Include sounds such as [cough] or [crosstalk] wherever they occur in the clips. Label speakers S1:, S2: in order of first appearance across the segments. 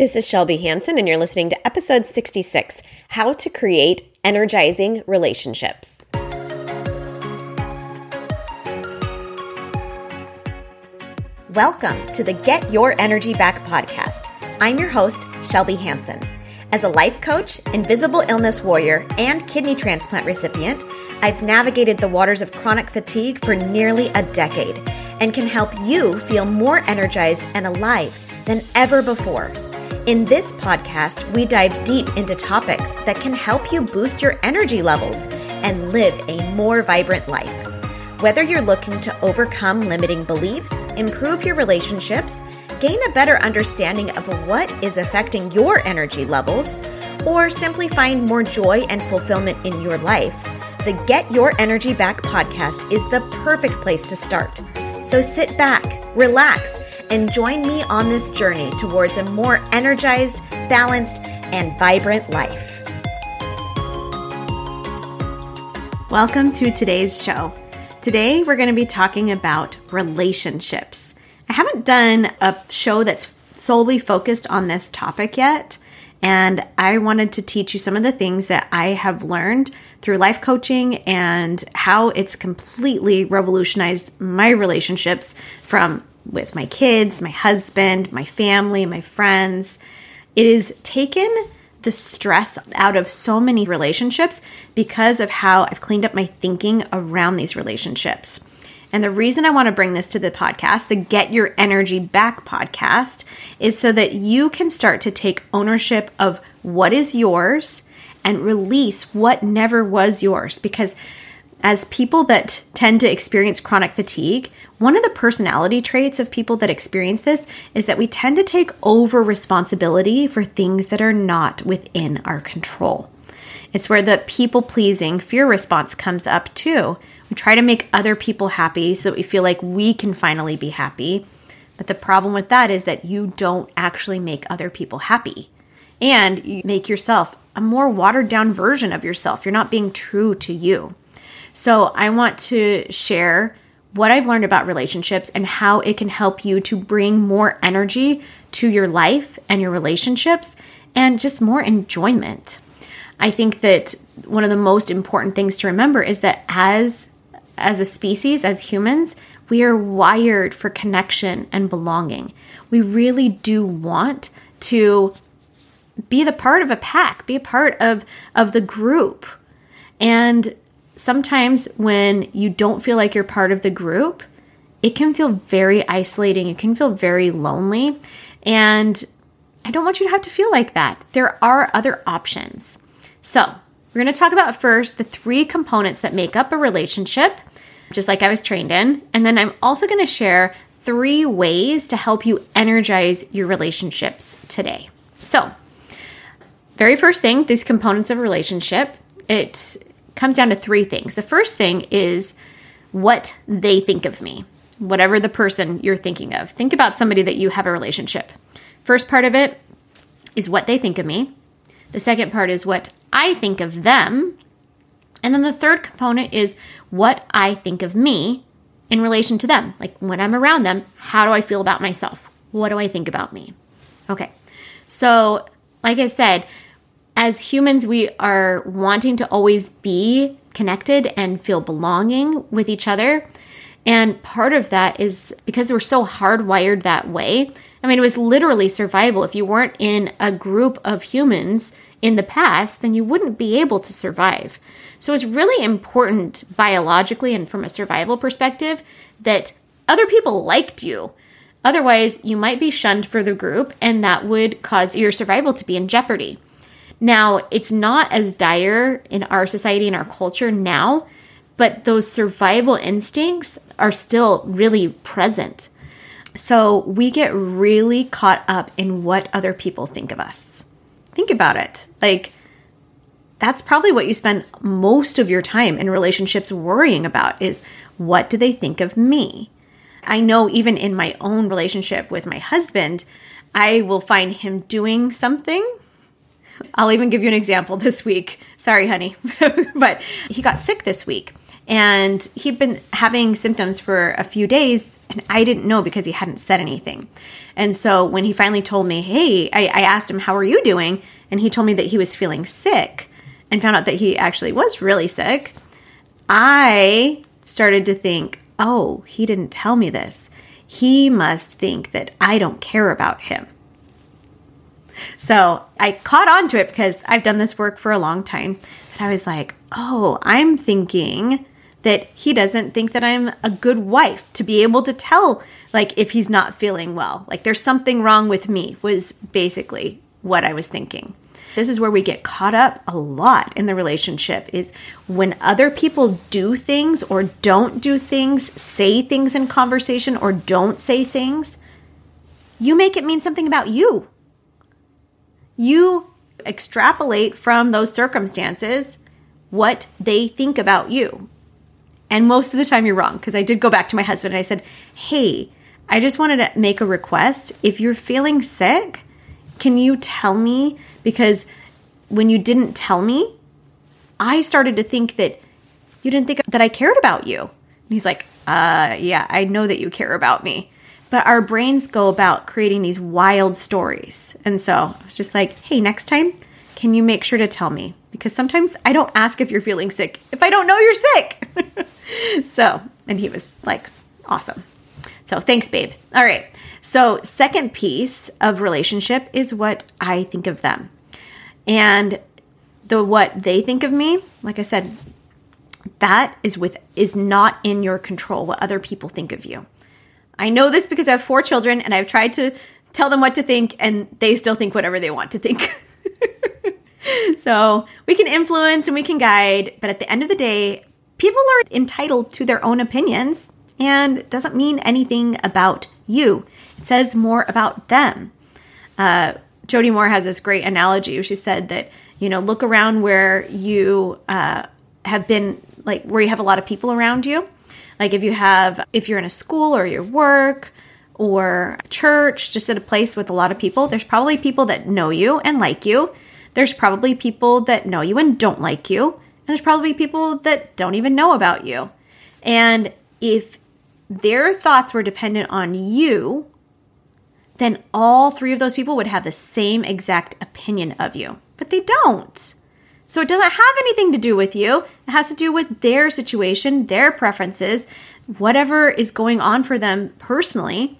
S1: This is Shelby Hansen, and you're listening to episode 66 How to Create Energizing Relationships. Welcome to the Get Your Energy Back podcast. I'm your host, Shelby Hansen. As a life coach, invisible illness warrior, and kidney transplant recipient, I've navigated the waters of chronic fatigue for nearly a decade and can help you feel more energized and alive than ever before. In this podcast, we dive deep into topics that can help you boost your energy levels and live a more vibrant life. Whether you're looking to overcome limiting beliefs, improve your relationships, gain a better understanding of what is affecting your energy levels, or simply find more joy and fulfillment in your life, the Get Your Energy Back podcast is the perfect place to start. So sit back, relax, and join me on this journey towards a more energized, balanced, and vibrant life. Welcome to today's show. Today, we're going to be talking about relationships. I haven't done a show that's solely focused on this topic yet, and I wanted to teach you some of the things that I have learned through life coaching and how it's completely revolutionized my relationships from with my kids, my husband, my family, my friends. It has taken the stress out of so many relationships because of how I've cleaned up my thinking around these relationships. And the reason I want to bring this to the podcast, the Get Your Energy Back podcast, is so that you can start to take ownership of what is yours and release what never was yours. Because as people that tend to experience chronic fatigue, one of the personality traits of people that experience this is that we tend to take over responsibility for things that are not within our control. It's where the people pleasing fear response comes up too. We try to make other people happy so that we feel like we can finally be happy. But the problem with that is that you don't actually make other people happy. And you make yourself a more watered down version of yourself. You're not being true to you. So I want to share what I've learned about relationships and how it can help you to bring more energy to your life and your relationships and just more enjoyment. I think that one of the most important things to remember is that as as a species, as humans, we are wired for connection and belonging. We really do want to be the part of a pack, be a part of of the group. And sometimes when you don't feel like you're part of the group, it can feel very isolating. It can feel very lonely. And I don't want you to have to feel like that. There are other options. So, we're going to talk about first the three components that make up a relationship, just like I was trained in. And then I'm also going to share three ways to help you energize your relationships today. So, very first thing, these components of a relationship, it comes down to three things. The first thing is what they think of me, whatever the person you're thinking of. Think about somebody that you have a relationship. First part of it is what they think of me. The second part is what I think of them. And then the third component is what I think of me in relation to them. Like when I'm around them, how do I feel about myself? What do I think about me? Okay. So, like I said, as humans, we are wanting to always be connected and feel belonging with each other. And part of that is because we're so hardwired that way. I mean, it was literally survival. If you weren't in a group of humans in the past, then you wouldn't be able to survive. So it's really important biologically and from a survival perspective that other people liked you. Otherwise, you might be shunned for the group, and that would cause your survival to be in jeopardy. Now, it's not as dire in our society and our culture now, but those survival instincts are still really present. So we get really caught up in what other people think of us. Think about it. Like, that's probably what you spend most of your time in relationships worrying about is what do they think of me? I know even in my own relationship with my husband, I will find him doing something I'll even give you an example this week. Sorry, honey. [laughs] but he got sick this week. And he'd been having symptoms for a few days, and I didn't know because he hadn't said anything. And so when he finally told me, Hey, I, I asked him, How are you doing? And he told me that he was feeling sick and found out that he actually was really sick. I started to think, Oh, he didn't tell me this. He must think that I don't care about him. So I caught on to it because I've done this work for a long time. And I was like, oh, I'm thinking that he doesn't think that I'm a good wife to be able to tell, like, if he's not feeling well. Like, there's something wrong with me, was basically what I was thinking. This is where we get caught up a lot in the relationship is when other people do things or don't do things, say things in conversation or don't say things, you make it mean something about you. You extrapolate from those circumstances what they think about you. And most of the time you're wrong because I did go back to my husband and I said, Hey, I just wanted to make a request. If you're feeling sick, can you tell me? Because when you didn't tell me, I started to think that you didn't think that I cared about you. And he's like, uh, yeah, I know that you care about me. But our brains go about creating these wild stories. And so I was just like, hey, next time, can you make sure to tell me? Because sometimes I don't ask if you're feeling sick if I don't know you're sick. [laughs] so, and he was like, awesome. So thanks, babe. All right. So, second piece of relationship is what I think of them. And the what they think of me, like I said, that is with is not in your control what other people think of you. I know this because I have four children and I've tried to tell them what to think and they still think whatever they want to think. [laughs] [laughs] so we can influence and we can guide, but at the end of the day, people are entitled to their own opinions and it doesn't mean anything about you. It says more about them. Uh, Jody Moore has this great analogy. She said that, you know, look around where you uh, have been, like where you have a lot of people around you like if you have, if you're in a school or your work or church, just at a place with a lot of people, there's probably people that know you and like you. There's probably people that know you and don't like you. And there's probably people that don't even know about you. And if their thoughts were dependent on you, then all three of those people would have the same exact opinion of you. But they don't. So it doesn't have anything to do with you. It has to do with their situation, their preferences, whatever is going on for them personally.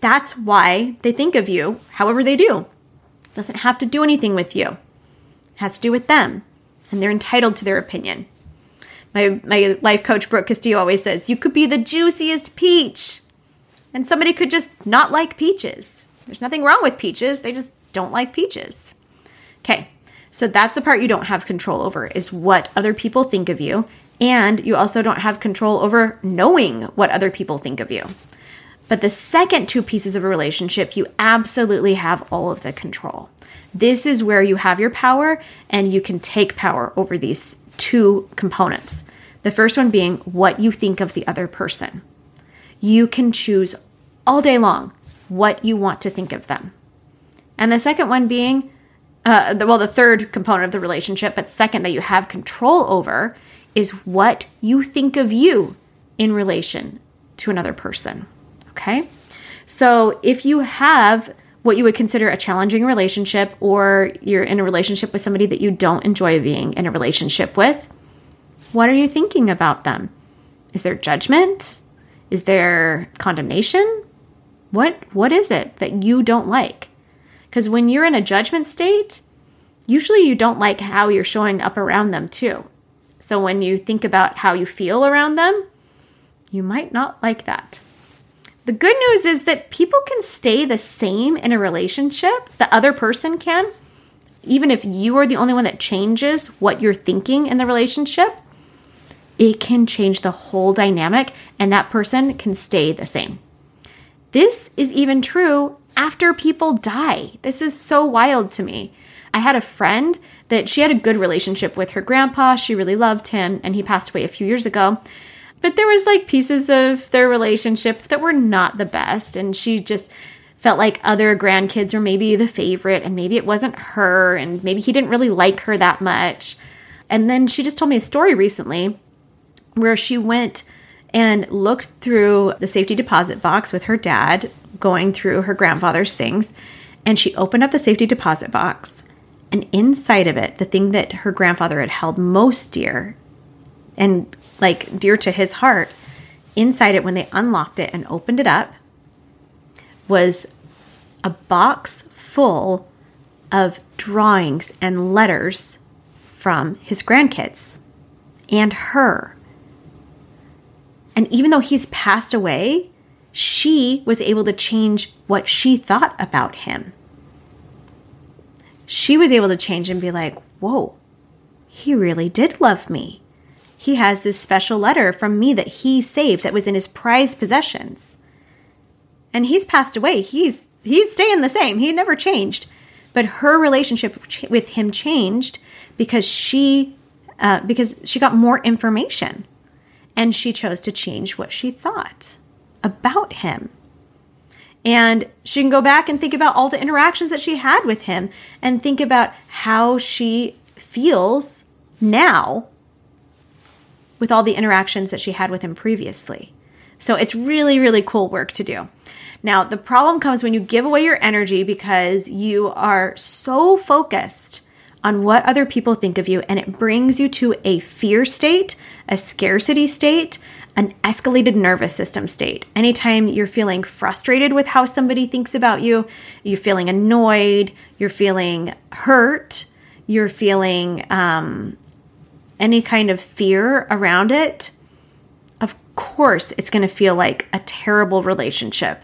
S1: That's why they think of you however they do. Doesn't have to do anything with you. It has to do with them. And they're entitled to their opinion. My my life coach Brooke Castillo always says, you could be the juiciest peach. And somebody could just not like peaches. There's nothing wrong with peaches. They just don't like peaches. Okay. So that's the part you don't have control over is what other people think of you. And you also don't have control over knowing what other people think of you. But the second two pieces of a relationship, you absolutely have all of the control. This is where you have your power and you can take power over these two components. The first one being what you think of the other person. You can choose all day long what you want to think of them. And the second one being uh, the, well, the third component of the relationship, but second that you have control over is what you think of you in relation to another person. Okay. So if you have what you would consider a challenging relationship, or you're in a relationship with somebody that you don't enjoy being in a relationship with, what are you thinking about them? Is there judgment? Is there condemnation? What what is it that you don't like? Because when you're in a judgment state, usually you don't like how you're showing up around them too. So when you think about how you feel around them, you might not like that. The good news is that people can stay the same in a relationship, the other person can, even if you are the only one that changes what you're thinking in the relationship. It can change the whole dynamic, and that person can stay the same. This is even true after people die. This is so wild to me. I had a friend that she had a good relationship with her grandpa. She really loved him, and he passed away a few years ago. But there was like pieces of their relationship that were not the best, and she just felt like other grandkids were maybe the favorite, and maybe it wasn't her, and maybe he didn't really like her that much. And then she just told me a story recently where she went and looked through the safety deposit box with her dad, going through her grandfather's things. And she opened up the safety deposit box, and inside of it, the thing that her grandfather had held most dear and like dear to his heart, inside it, when they unlocked it and opened it up, was a box full of drawings and letters from his grandkids and her. And even though he's passed away, she was able to change what she thought about him. She was able to change and be like, whoa, he really did love me. He has this special letter from me that he saved that was in his prized possessions. And he's passed away. He's he's staying the same. He never changed. But her relationship with him changed because she uh, because she got more information and she chose to change what she thought about him. And she can go back and think about all the interactions that she had with him and think about how she feels now with all the interactions that she had with him previously. So it's really, really cool work to do. Now, the problem comes when you give away your energy because you are so focused on what other people think of you, and it brings you to a fear state, a scarcity state, an escalated nervous system state. Anytime you're feeling frustrated with how somebody thinks about you, you're feeling annoyed, you're feeling hurt, you're feeling um, any kind of fear around it, of course, it's going to feel like a terrible relationship.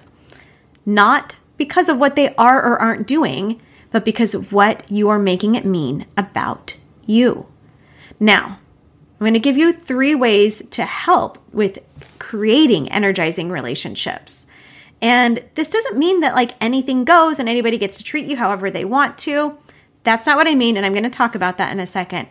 S1: Not because of what they are or aren't doing, but because of what you are making it mean about you. Now, I'm going to give you three ways to help with creating energizing relationships. And this doesn't mean that like anything goes and anybody gets to treat you however they want to. That's not what I mean. And I'm going to talk about that in a second.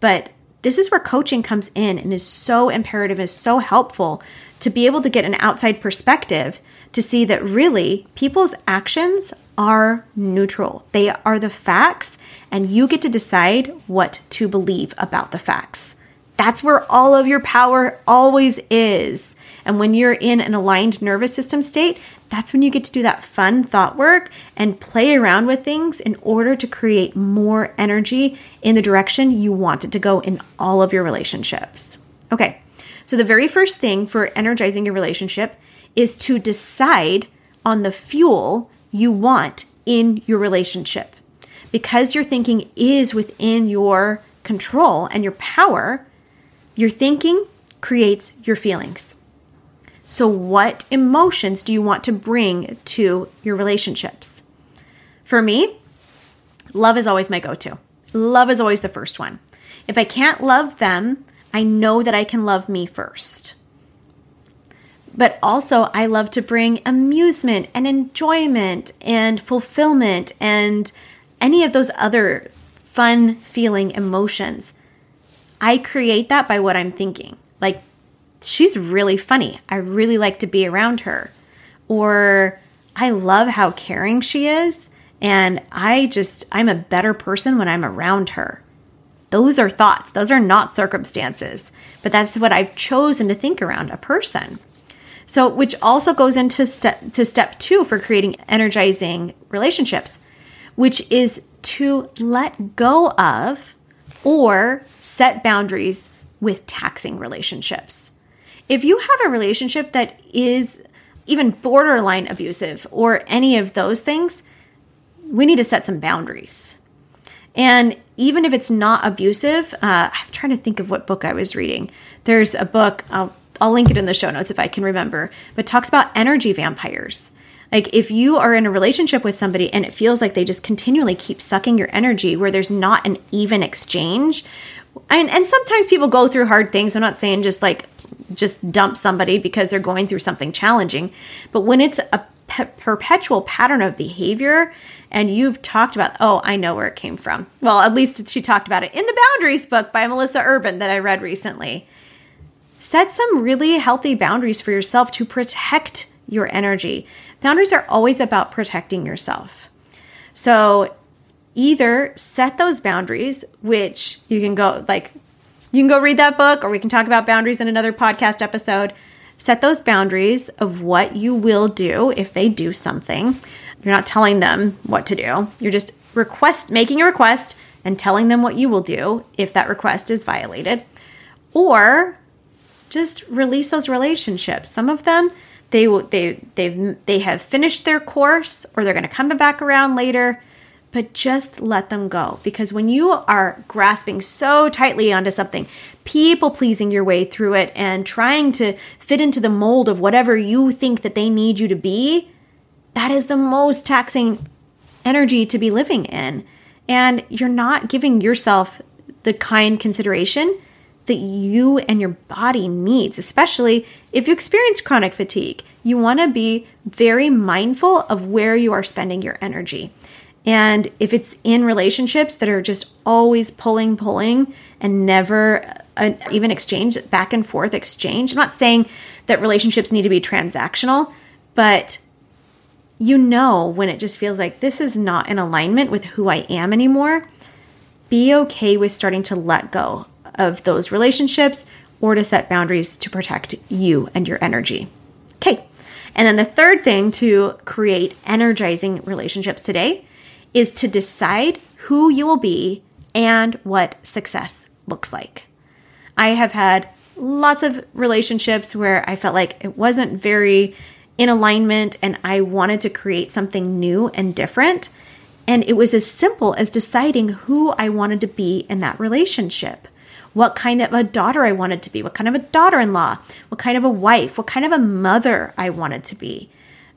S1: But this is where coaching comes in and is so imperative, is so helpful to be able to get an outside perspective to see that really people's actions are neutral. They are the facts, and you get to decide what to believe about the facts. That's where all of your power always is. And when you're in an aligned nervous system state, that's when you get to do that fun thought work and play around with things in order to create more energy in the direction you want it to go in all of your relationships. Okay, so the very first thing for energizing your relationship is to decide on the fuel you want in your relationship. Because your thinking is within your control and your power, your thinking creates your feelings. So, what emotions do you want to bring to your relationships? For me, love is always my go to. Love is always the first one. If I can't love them, I know that I can love me first but also I love to bring amusement and enjoyment and fulfillment and any of those other fun feeling emotions. I create that by what I'm thinking. Like, she's really funny. I really like to be around her. Or I love how caring she is. And I just, I'm a better person when I'm around her. Those are thoughts, those are not circumstances. But that's what I've chosen to think around a person. So, which also goes into step to step 2 for creating energizing relationships, which is to let go of or set boundaries with taxing relationships. If you have a relationship that is even borderline abusive or any of those things, we need to set some boundaries. And even if it's not abusive, uh, I'm trying to think of what book I was reading. There's a book, I'll I'll link it in the show notes if I can remember, but talks about energy vampires. Like if you are in a relationship with somebody and it feels like they just continually keep sucking your energy where there's not an even exchange. And and sometimes people go through hard things. I'm not saying just like just dump somebody because they're going through something challenging, but when it's a pe- perpetual pattern of behavior and you've talked about oh i know where it came from well at least she talked about it in the boundaries book by melissa urban that i read recently set some really healthy boundaries for yourself to protect your energy. Boundaries are always about protecting yourself. So either set those boundaries, which you can go like You can go read that book, or we can talk about boundaries in another podcast episode. Set those boundaries of what you will do if they do something. You're not telling them what to do. You're just request making a request and telling them what you will do if that request is violated. Or just release those relationships. Some of them they they they've they have finished their course or they're going to come back around later but just let them go. Because when you are grasping so tightly onto something people pleasing your way through it and trying to fit into the mold of whatever you think that they need you to be that is the most taxing energy to be living in. And you're not giving yourself the kind consideration that you and your body needs, especially if you experience chronic fatigue. You want to be very mindful of where you are spending your energy. And if it's in relationships that are just always pulling, pulling, and never uh, even exchange, back and forth exchange, I'm not saying that relationships need to be transactional, but you know when it just feels like this is not in alignment with who I am anymore, be okay with starting to let go of those relationships or to set boundaries to protect you and your energy. Okay. And then the third thing to create energizing relationships today is to decide who you will be and what success looks like. I have had lots of relationships where I felt like it wasn't very in alignment and I wanted to create something new and different. And it was as simple as deciding who I wanted to be in that relationship what kind of a daughter I wanted to be, what kind of a daughter in law, what kind of a wife, what kind of a mother I wanted to be.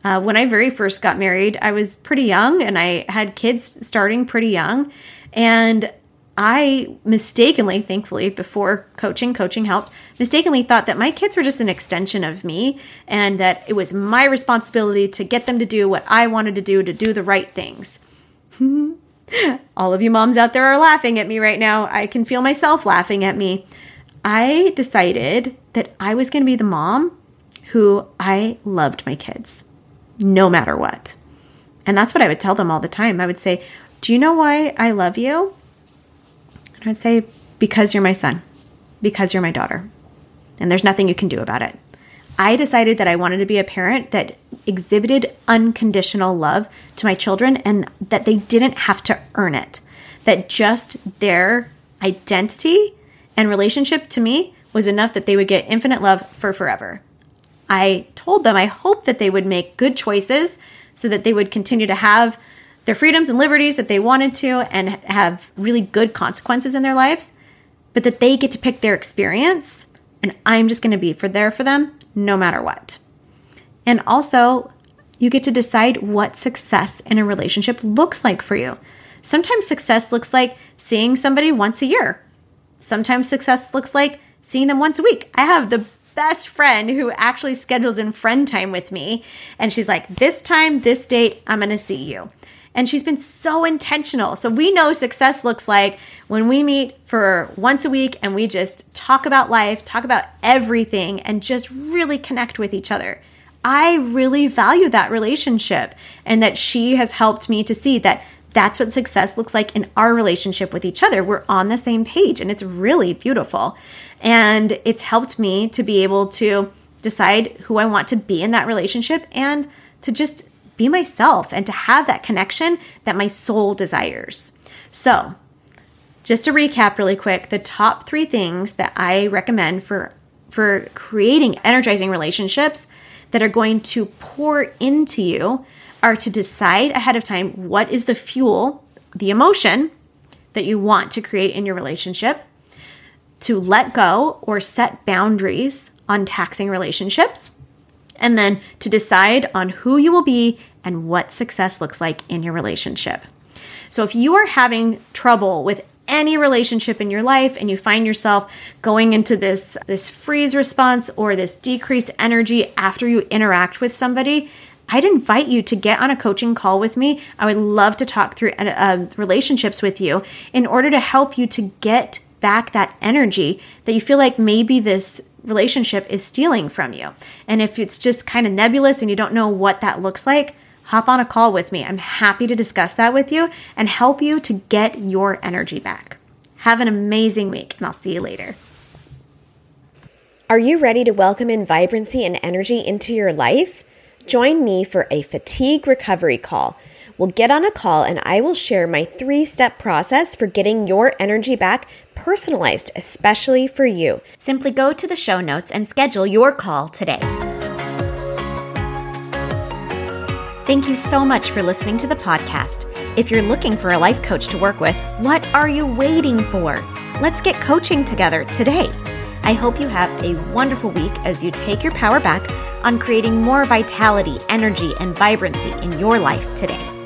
S1: Uh, when I very first got married, I was pretty young and I had kids starting pretty young. And I mistakenly, thankfully, before coaching, coaching helped, mistakenly thought that my kids were just an extension of me and that it was my responsibility to get them to do what I wanted to do, to do the right things. [laughs] [laughs] All of you moms out there are laughing at me right now. I can feel myself laughing at me. I decided that I was going to be the mom who I loved my kids no matter what. And that's what I would tell them all the time. I would say, Do you know why I love you? And I would say, Because you're my son, because you're my daughter. And there's nothing you can do about it. I decided that I wanted to be a parent that exhibited unconditional love to my children and that they didn't have to earn it. That just their identity and relationship to me was enough that they would get infinite love for forever. I told them I hoped that they would make good choices so that they would continue to have their freedoms and liberties that they wanted to and have really good consequences in their lives, but that they get to pick their experience and I'm just going to be for there for them no matter what. And also, you get to decide what success in a relationship looks like for you. Sometimes success looks like seeing somebody once a year. Sometimes success looks like seeing them once a week. I have the best friend who actually schedules in friend time with me. And she's like, this time, this date, I'm to see you. And she's been so intentional. So we know success looks like when we meet for once a week and we just talk about life, talk about everything, and just really connect with each other. I really value that relationship and that she has helped me to see that that's what success looks like in our relationship with each other. We're on the same page and it's really beautiful. And it's helped me to be able to decide who I want to be in that relationship and to just be myself and to have that connection that my soul desires. So, just to recap really quick, the top 3 things that I recommend for for creating energizing relationships that are going to pour into you are to decide ahead of time what is the fuel, the emotion that you want to create in your relationship, to let go or set boundaries on taxing relationships, and then to decide on who you will be and what success looks like in your relationship. So if you are having trouble with any relationship in your life and you find yourself going into this this freeze response or this decreased energy after you interact with somebody, I'd invite you to get on a coaching call with me. I would love to talk through uh, uh relationships with you in order to help you to get back that energy that you feel like maybe this relationship is stealing from you. And if it's just kind of nebulous and you don't know what that looks like, hop on a call with me. I'm happy to discuss that with you and help you to get your energy back. Have an amazing week, and I'll see you later.
S2: Are you ready to welcome in vibrancy and energy into your life? Join me for a fatigue recovery call. We'll get on a call and I will share my three step process for getting your energy back personalized, especially for you.
S1: Simply go to the show notes and schedule your call today. Thank you so much for listening to the podcast. If you're looking for a life coach to work with, what are you waiting for? Let's get coaching together today. I hope you have a wonderful week as you take your power back on creating more vitality, energy, and vibrancy in your life today.